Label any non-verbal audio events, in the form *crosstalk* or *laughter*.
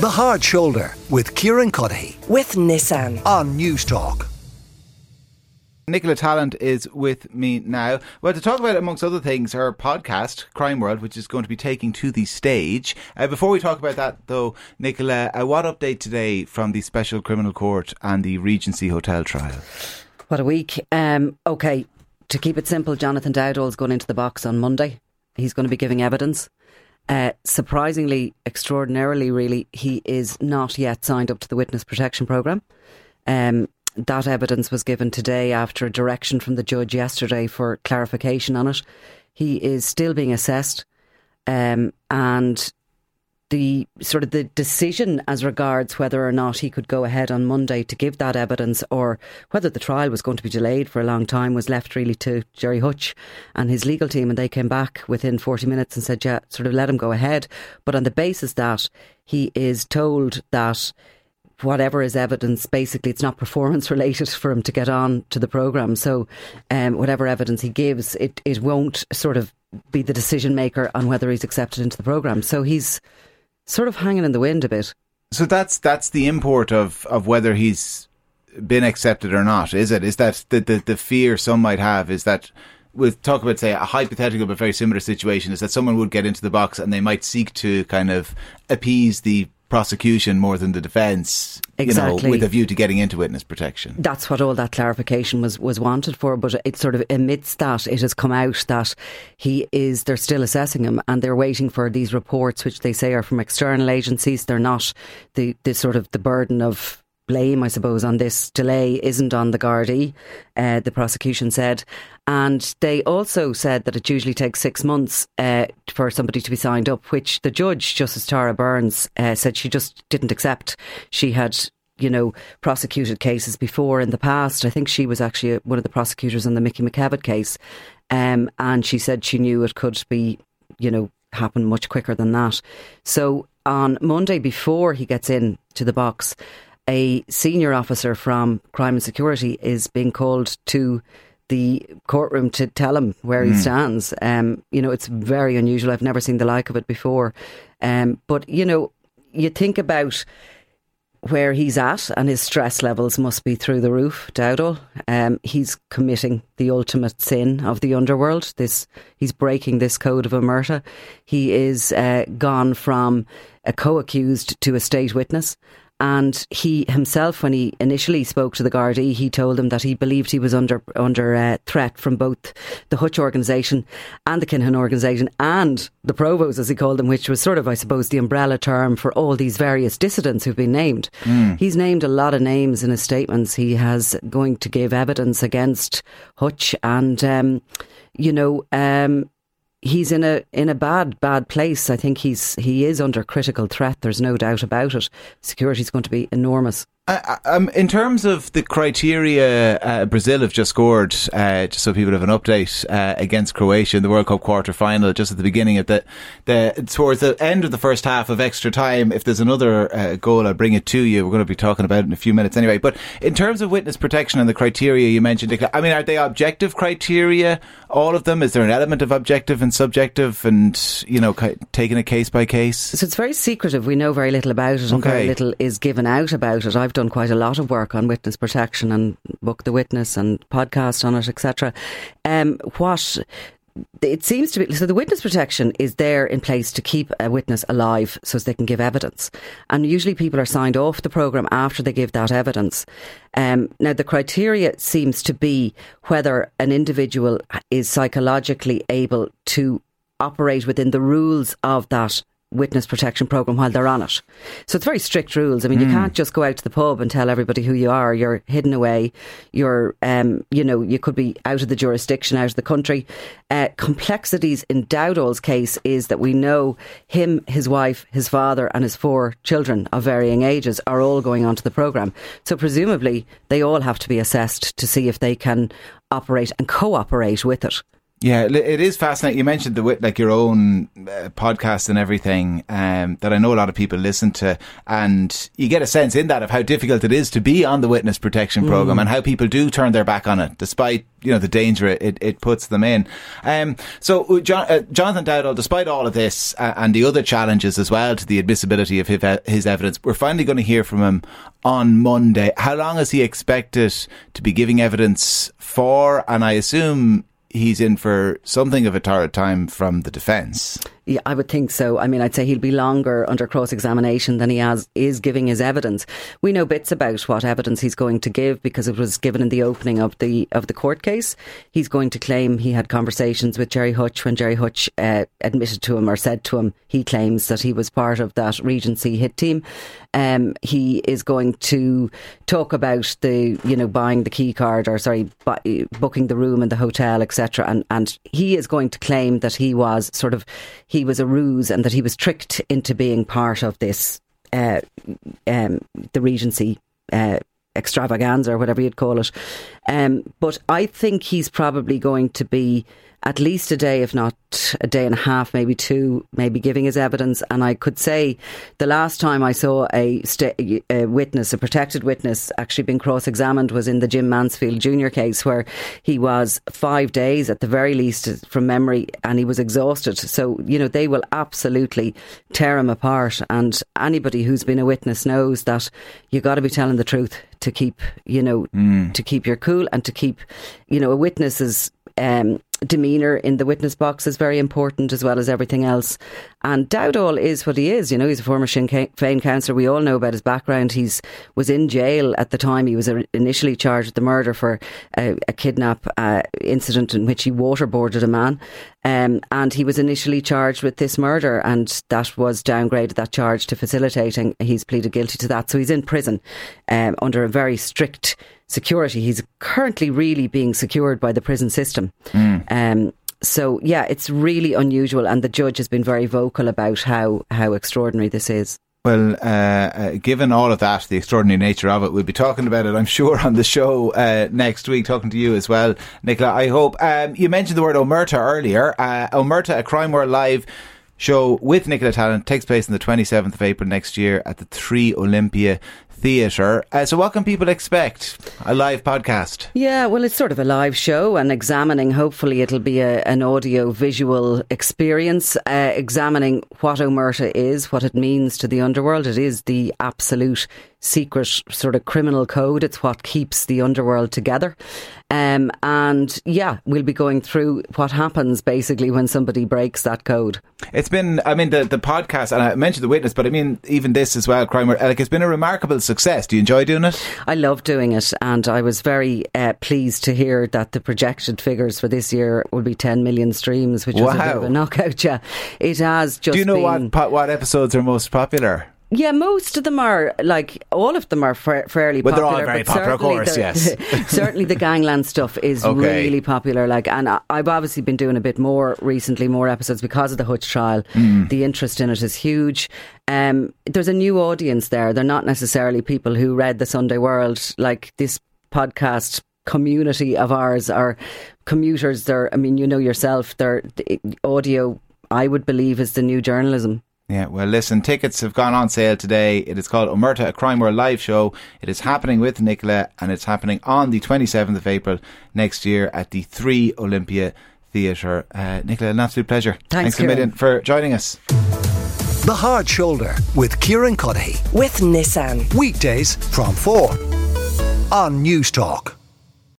The Hard Shoulder with Kieran Cuddihy with Nissan on Newstalk. Nicola Tallant is with me now. Well, to talk about, amongst other things, her podcast, Crime World, which is going to be taking to the stage. Uh, before we talk about that, though, Nicola, uh, what update today from the Special Criminal Court and the Regency Hotel trial? What a week. Um, okay, to keep it simple, Jonathan Dowdall's going into the box on Monday. He's going to be giving evidence. Uh, surprisingly, extraordinarily, really, he is not yet signed up to the witness protection programme. Um, that evidence was given today after a direction from the judge yesterday for clarification on it. He is still being assessed, um, and the sort of the decision as regards whether or not he could go ahead on Monday to give that evidence or whether the trial was going to be delayed for a long time was left really to Gerry Hutch and his legal team and they came back within 40 minutes and said yeah sort of let him go ahead but on the basis that he is told that whatever is evidence, basically, it's not performance related *laughs* for him to get on to the programme. So, um, whatever evidence he gives, it, it won't sort of be the decision maker on whether he's accepted into the programme. So, he's sort of hanging in the wind a bit. So, that's that's the import of, of whether he's been accepted or not, is it? Is that the, the, the fear some might have is that we'll talk about say a hypothetical but very similar situation is that someone would get into the box and they might seek to kind of appease the prosecution more than the defence, exactly. you know, with a view to getting into witness protection. That's what all that clarification was, was wanted for, but it sort of amidst that, it has come out that he is, they're still assessing him and they're waiting for these reports, which they say are from external agencies. They're not the, the sort of the burden of blame, I suppose, on this delay isn't on the Gardaí, uh, the prosecution said. And they also said that it usually takes six months uh, for somebody to be signed up, which the judge, Justice Tara Burns, uh, said she just didn't accept. She had you know, prosecuted cases before in the past. I think she was actually one of the prosecutors in the Mickey McKevitt case. Um, and she said she knew it could be, you know, happen much quicker than that. So on Monday, before he gets in to the box, a senior officer from crime and security is being called to the courtroom to tell him where mm. he hmm. stands. Um, you know, it's very unusual. I've never seen the like of it before. Um, but, you know, you think about where he's at and his stress levels must be through the roof, Dowdall. Um, he's committing the ultimate sin of the underworld. This He's breaking this code of omerta. He is uh, gone from a co-accused to a state witness and he himself, when he initially spoke to the Gardaí, he told them that he believed he was under under uh, threat from both the Hutch organisation and the Kinahan organisation and the Provos, as he called them, which was sort of, I suppose, the umbrella term for all these various dissidents who've been named. Mm. He's named a lot of names in his statements. He has going to give evidence against Hutch and. Um, you know, um, he's in a in a bad bad place. I think he's he is under critical threat. There's no doubt about it. Security is going to be enormous. Uh, um, in terms of the criteria, uh, Brazil have just scored, uh, just so people have an update, uh, against Croatia in the World Cup quarter final, just at the beginning of the, the, towards the end of the first half of extra time. If there's another uh, goal, I'll bring it to you. We're going to be talking about it in a few minutes anyway. But in terms of witness protection and the criteria you mentioned, I mean, are they objective criteria, all of them? Is there an element of objective and subjective and, you know, taking it case by case? So it's very secretive. We know very little about it and okay. very little is given out about it. I've done quite a lot of work on witness protection and book the witness and podcast on it, etc. Um, what it seems to be so the witness protection is there in place to keep a witness alive so as they can give evidence. And usually people are signed off the program after they give that evidence. Um, now the criteria seems to be whether an individual is psychologically able to operate within the rules of that witness protection program while they're on it. So it's very strict rules. I mean, mm. you hmm. can't just go out to the pub and tell everybody who you are. You're hidden away. You're, um, you know, you could be out of the jurisdiction, out of the country. Uh, complexities in Dowdall's case is that we know him, his wife, his father, and his four children of varying ages are all going onto the program. So presumably they all have to be assessed to see if they can operate and cooperate with it. Yeah, it is fascinating. You mentioned the like your own uh, podcast and everything um, that I know a lot of people listen to, and you get a sense in that of how difficult it is to be on the witness protection program mm. and how people do turn their back on it, despite you know the danger it, it puts them in. Um, so, uh, John, uh, Jonathan Dowdall, despite all of this uh, and the other challenges as well to the admissibility of his, his evidence, we're finally going to hear from him on Monday. How long is he expected to be giving evidence for? And I assume he's in for something of a torrid time from the defence. Yeah, I would think so. I mean, I'd say he'll be longer under cross examination than he has is giving his evidence. We know bits about what evidence he's going to give because it was given in the opening of the of the court case. He's going to claim he had conversations with Gerry Hutch when Gerry Hutch uh, admitted to him or said to him he claims that he was part of that Regency hit team. Um, he is going to talk about the you know buying the key card or sorry bu- booking the room in the hotel etc. And and he is going to claim that he was sort of he was a ruse and that he was tricked into being part of this uh, um, the Regency uh, extravaganza or whatever you'd call it. Um, but I think he's probably going to be at least a day, if not a day and a half, maybe two, maybe giving his evidence. And I could say the last time I saw a, st- a witness, a protected witness, actually being cross examined was in the Jim Mansfield Jr. case, where he was five days at the very least from memory and he was exhausted. So, you know, they will absolutely tear him apart. And anybody who's been a witness knows that you've got to be telling the truth to keep, you know, mm. to keep your cool and to keep, you know, a witness is. Um, demeanour in the witness box is very important as well as everything else. And Dowdall is what he is. You know, he's a former Sinn Féin councillor. We all know about his background. He's was in jail at the time. He was initially charged with the murder for a, a kidnap uh, incident in which he waterboarded a man. Um, and he was initially charged with this murder, and that was downgraded, that charge, to facilitating. He's pleaded guilty to that. So he's in prison um, under a very strict security. He's currently really being secured by the prison system. Mm. Um, so yeah, it's really unusual, and the judge has been very vocal about how how extraordinary this is. Well, uh, uh, given all of that, the extraordinary nature of it, we'll be talking about it, I'm sure, on the show uh, next week, talking to you as well, Nicola. I hope. Um, you mentioned the word Omerta earlier. Uh, Omerta, a Crime World Live show with Nicola Tallant, takes place on the 27th of April next year at the Three Olympia theatre. Uh, so, what can people expect? A live podcast? Yeah, well, it's sort of a live show and examining, hopefully, it'll be a, an audio visual experience, uh, examining what Omerta is, what it means to the underworld. It is the absolute secret sort of criminal code. It's what keeps the underworld together. Um, and yeah, we'll be going through what happens basically when somebody breaks that code. It's been, I mean, the, the podcast, and I mentioned the witness, but I mean, even this as well, Crime, like it's been a remarkable success. Do you enjoy doing it? I love doing it, and I was very uh, pleased to hear that the projected figures for this year will be 10 million streams, which wow. was a bit of a knockout. Yeah, it has just. Do you know been, what what episodes are most popular? Yeah, most of them are like all of them are fa- fairly well, popular. they're all very popular, of course. The, yes, *laughs* certainly the gangland stuff is okay. really popular. Like, and I, have obviously been doing a bit more recently, more episodes because of the Hutch trial. Mm. The interest in it is huge. Um, there's a new audience there. They're not necessarily people who read the Sunday World. Like this podcast community of ours are commuters. They're, I mean, you know yourself. They're audio. I would believe is the new journalism. Yeah, well, listen, tickets have gone on sale today. It is called Omerta, a Crime World live show. It is happening with Nicola and it's happening on the 27th of April next year at the Three Olympia Theatre. Uh, Nicola, an absolute pleasure. Thanks, Thanks a million for joining us. The Hard Shoulder with Kieran Cuddihy. With Nissan. Weekdays from 4 on Newstalk.